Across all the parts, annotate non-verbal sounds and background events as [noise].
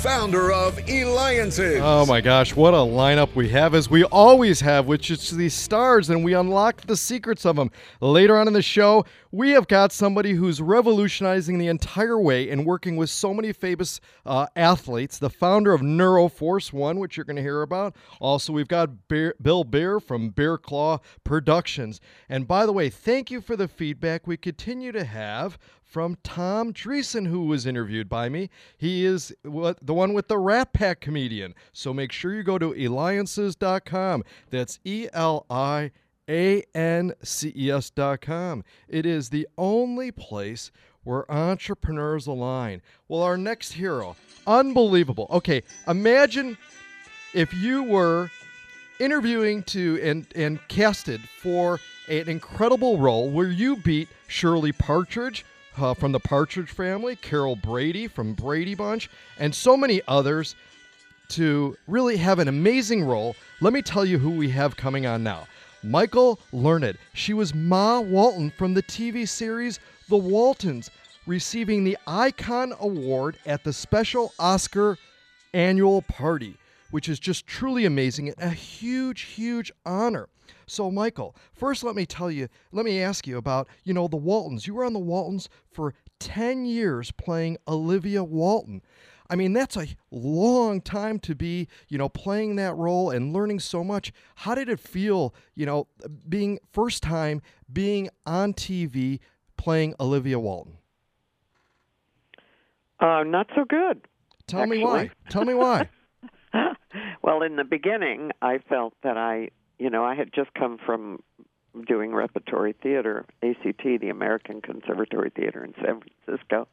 founder of Eliances. Oh my gosh, what a lineup we have, as we always have, which is these stars, and we unlock the secrets of them. Later on in the show, we have got somebody who's revolutionizing the entire way and working with so many famous uh, athletes, the founder of Neuroforce One, which you're going to hear about. Also, we've got Bear, Bill Bear from Bear Claw Productions. And by the way, thank you for the feedback we continue to have from Tom Dreesen, who was interviewed by me. He is what the one with the Rat Pack comedian. So make sure you go to eliances.com. That's E L I A N C E S.com. It is the only place where entrepreneurs align. Well, our next hero, unbelievable. Okay, imagine if you were interviewing to and and casted for an incredible role where you beat Shirley Partridge uh, from the Partridge Family, Carol Brady from Brady Bunch, and so many others to really have an amazing role. Let me tell you who we have coming on now. Michael Learned. She was Ma Walton from the TV series The Waltons, receiving the Icon Award at the special Oscar annual party, which is just truly amazing and a huge, huge honor. So, Michael, first let me tell you, let me ask you about, you know, the Waltons. You were on the Waltons for 10 years playing Olivia Walton. I mean, that's a long time to be, you know, playing that role and learning so much. How did it feel, you know, being first time being on TV playing Olivia Walton? Uh, not so good. Tell actually. me why. Tell me why. [laughs] well, in the beginning, I felt that I you know, I had just come from doing repertory theater, ACT, the American Conservatory Theater in San Francisco,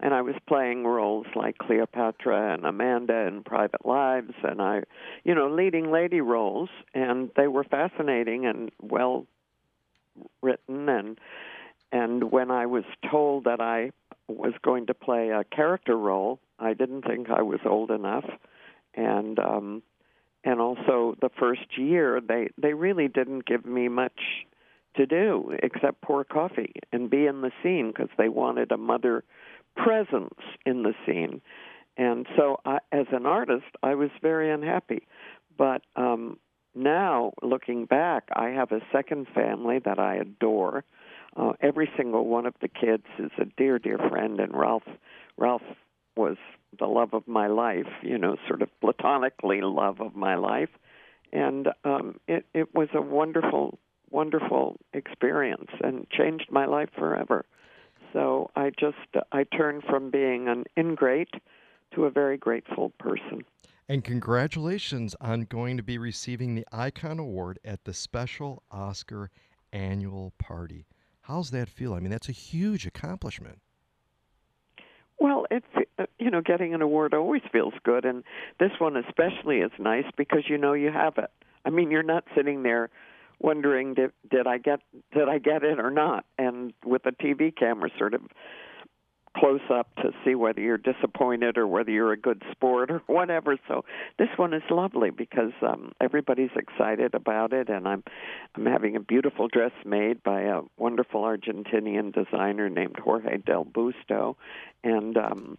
and I was playing roles like Cleopatra and Amanda in Private Lives, and I, you know, leading lady roles, and they were fascinating and well written and and when I was told that I was going to play a character role, I didn't think I was old enough, and um, and also the first year they they really didn't give me much to do except pour coffee and be in the scene because they wanted a mother presence in the scene. And so I, as an artist i was very unhappy. But um now looking back i have a second family that i adore. Uh, every single one of the kids is a dear dear friend and ralph ralph was the love of my life, you know, sort of platonically love of my life. And um, it, it was a wonderful, wonderful experience and changed my life forever. So I just, I turned from being an ingrate to a very grateful person. And congratulations on going to be receiving the Icon Award at the special Oscar annual party. How's that feel? I mean, that's a huge accomplishment. Well, it's you know getting an award always feels good, and this one especially is nice because you know you have it. I mean, you're not sitting there wondering did did I get did I get it or not, and with a TV camera sort of close up to see whether you're disappointed or whether you're a good sport or whatever. So this one is lovely because um everybody's excited about it and I'm I'm having a beautiful dress made by a wonderful Argentinian designer named Jorge del Busto and um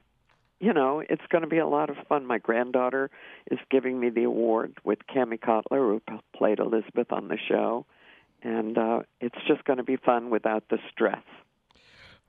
you know, it's going to be a lot of fun. My granddaughter is giving me the award with Kami Cotler, who played Elizabeth on the show, and uh, it's just going to be fun without the stress.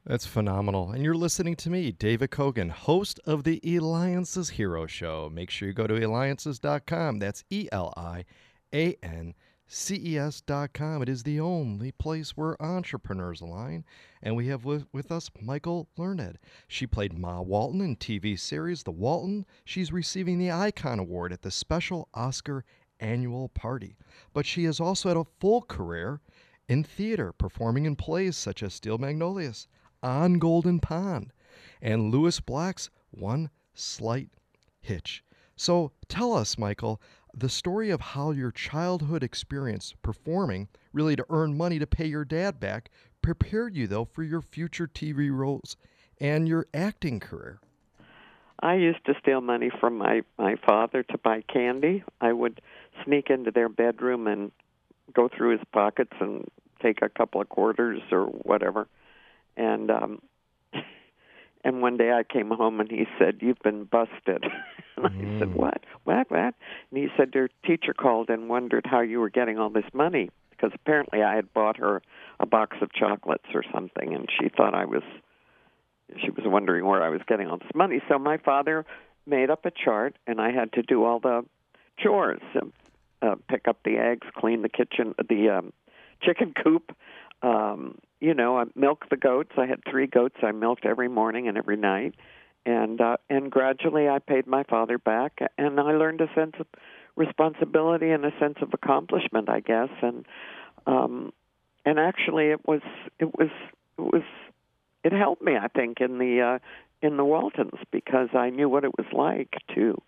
That's phenomenal. And you're listening to me, David Kogan, host of the Eliances Hero Show. Make sure you go to eliances.com. That's E L I A N C E S.com. It is the only place where entrepreneurs align. And we have with, with us Michael Learned. She played Ma Walton in TV series The Walton. She's receiving the Icon Award at the special Oscar annual party. But she has also had a full career in theater, performing in plays such as Steel Magnolias, on Golden Pond, and Lewis Black's One Slight Hitch. So tell us, Michael, the story of how your childhood experience performing, really to earn money to pay your dad back, prepared you, though, for your future TV roles and your acting career. I used to steal money from my my father to buy candy. I would sneak into their bedroom and go through his pockets and take a couple of quarters or whatever. And um and one day I came home and he said, "You've been busted." [laughs] and I mm. said, "What? What? What?" And he said, "Your teacher called and wondered how you were getting all this money because apparently I had bought her a box of chocolates or something, and she thought I was." She was wondering where I was getting all this money. So my father made up a chart, and I had to do all the chores: uh, pick up the eggs, clean the kitchen, the um, chicken coop, um, you know, I milked the goats. I had three goats I milked every morning and every night, and uh, and gradually I paid my father back, and I learned a sense of responsibility and a sense of accomplishment, I guess, and um, and actually it was it was it was it helped me, I think, in the uh, in the Waltons because I knew what it was like to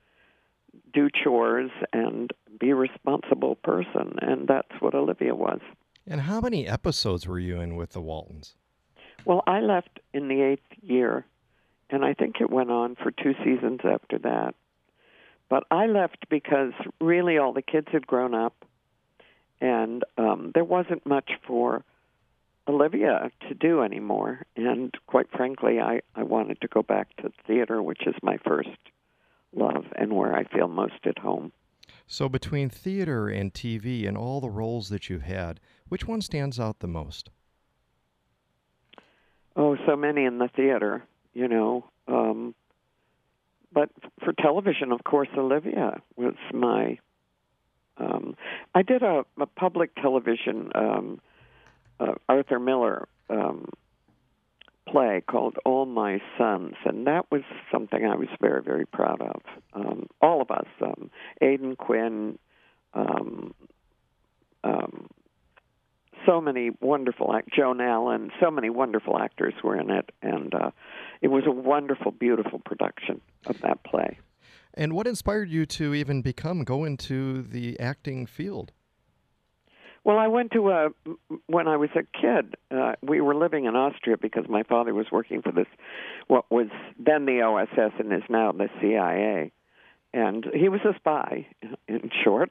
do chores and be a responsible person, and that's what Olivia was. And how many episodes were you in with the Waltons? Well, I left in the eighth year, and I think it went on for two seasons after that. But I left because really all the kids had grown up, and um, there wasn't much for Olivia to do anymore. And quite frankly, I, I wanted to go back to theater, which is my first love and where I feel most at home. So, between theater and TV and all the roles that you've had, which one stands out the most? Oh, so many in the theater, you know. Um, but for television, of course, Olivia was my. Um, I did a, a public television um, uh, Arthur Miller um, play called All My Sons, and that was something I was very, very proud of. Um, all of us, um, Aidan Quinn, um, um, so many wonderful act Joan Allen, so many wonderful actors were in it, and uh, it was a wonderful, beautiful production of that play. And what inspired you to even become go into the acting field? Well, I went to a when I was a kid. Uh, we were living in Austria because my father was working for this, what was then the OSS and is now the CIA, and he was a spy, in short.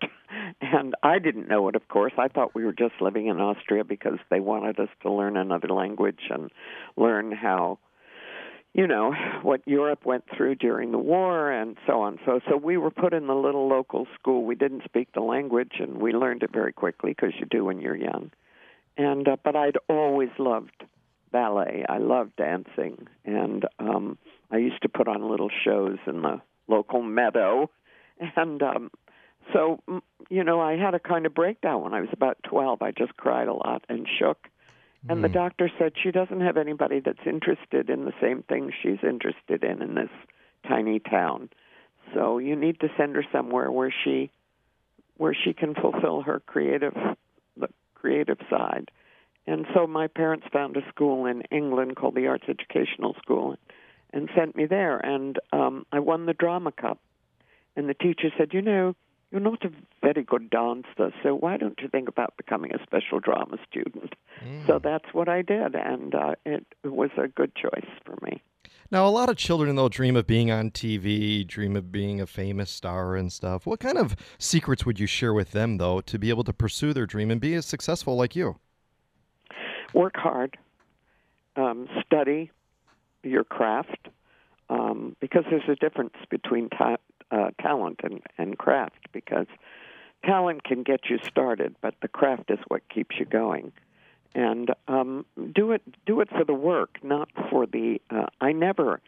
And I didn't know it, of course. I thought we were just living in Austria because they wanted us to learn another language and learn how you know what Europe went through during the war and so on. So so we were put in the little local school. We didn't speak the language and we learned it very quickly because you do when you're young. And uh, but I'd always loved ballet. I loved dancing and um I used to put on little shows in the local meadow [laughs] and um so you know I had a kind of breakdown when I was about 12. I just cried a lot and shook and mm. the hmm. doctor said she doesn't have anybody that's interested in the same thing she's interested in in this tiny town. So you need to send her somewhere where she where she can fulfill her creative the creative side. And so my parents found a school in England called the Arts Educational School and sent me there and um I won the drama cup. And the teacher said, "You know, you're not a very good dancer, so why don't you think about becoming a special drama student? Mm. So that's what I did, and uh, it was a good choice for me. Now, a lot of children, they'll dream of being on TV, dream of being a famous star and stuff. What kind of secrets would you share with them, though, to be able to pursue their dream and be as successful like you? Work hard, um, study your craft, um, because there's a difference between ta- uh, talent and, and craft because talent can get you started, but the craft is what keeps you going. And um, do it do it for the work, not for the. Uh, I never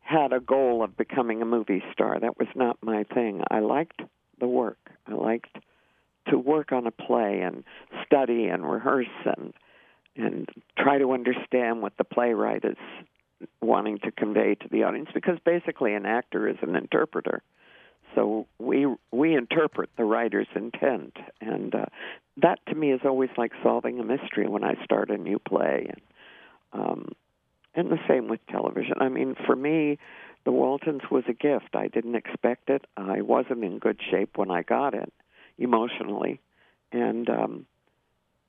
had a goal of becoming a movie star. That was not my thing. I liked the work. I liked to work on a play and study and rehearse and and try to understand what the playwright is wanting to convey to the audience because basically an actor is an interpreter. So we we interpret the writer's intent, and uh, that to me is always like solving a mystery when I start a new play. And, um, and the same with television. I mean, for me, the Waltons was a gift. I didn't expect it. I wasn't in good shape when I got it emotionally, and um,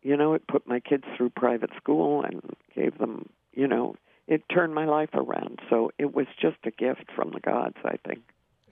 you know, it put my kids through private school and gave them, you know, it turned my life around. So it was just a gift from the gods, I think.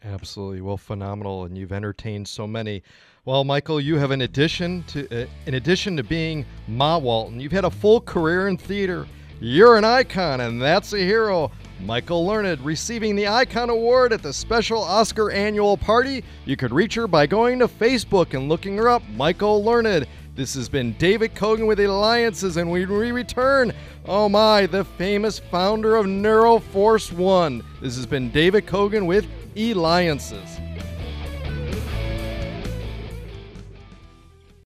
Absolutely. Well, phenomenal, and you've entertained so many. Well, Michael, you have an addition to uh, in addition to being Ma Walton, you've had a full career in theater. You're an icon, and that's a hero. Michael Learned receiving the Icon Award at the special Oscar annual party. You could reach her by going to Facebook and looking her up, Michael Learned. This has been David Kogan with Eliances, and we return. Oh my, the famous founder of Neuroforce One. This has been David Kogan with Eliances.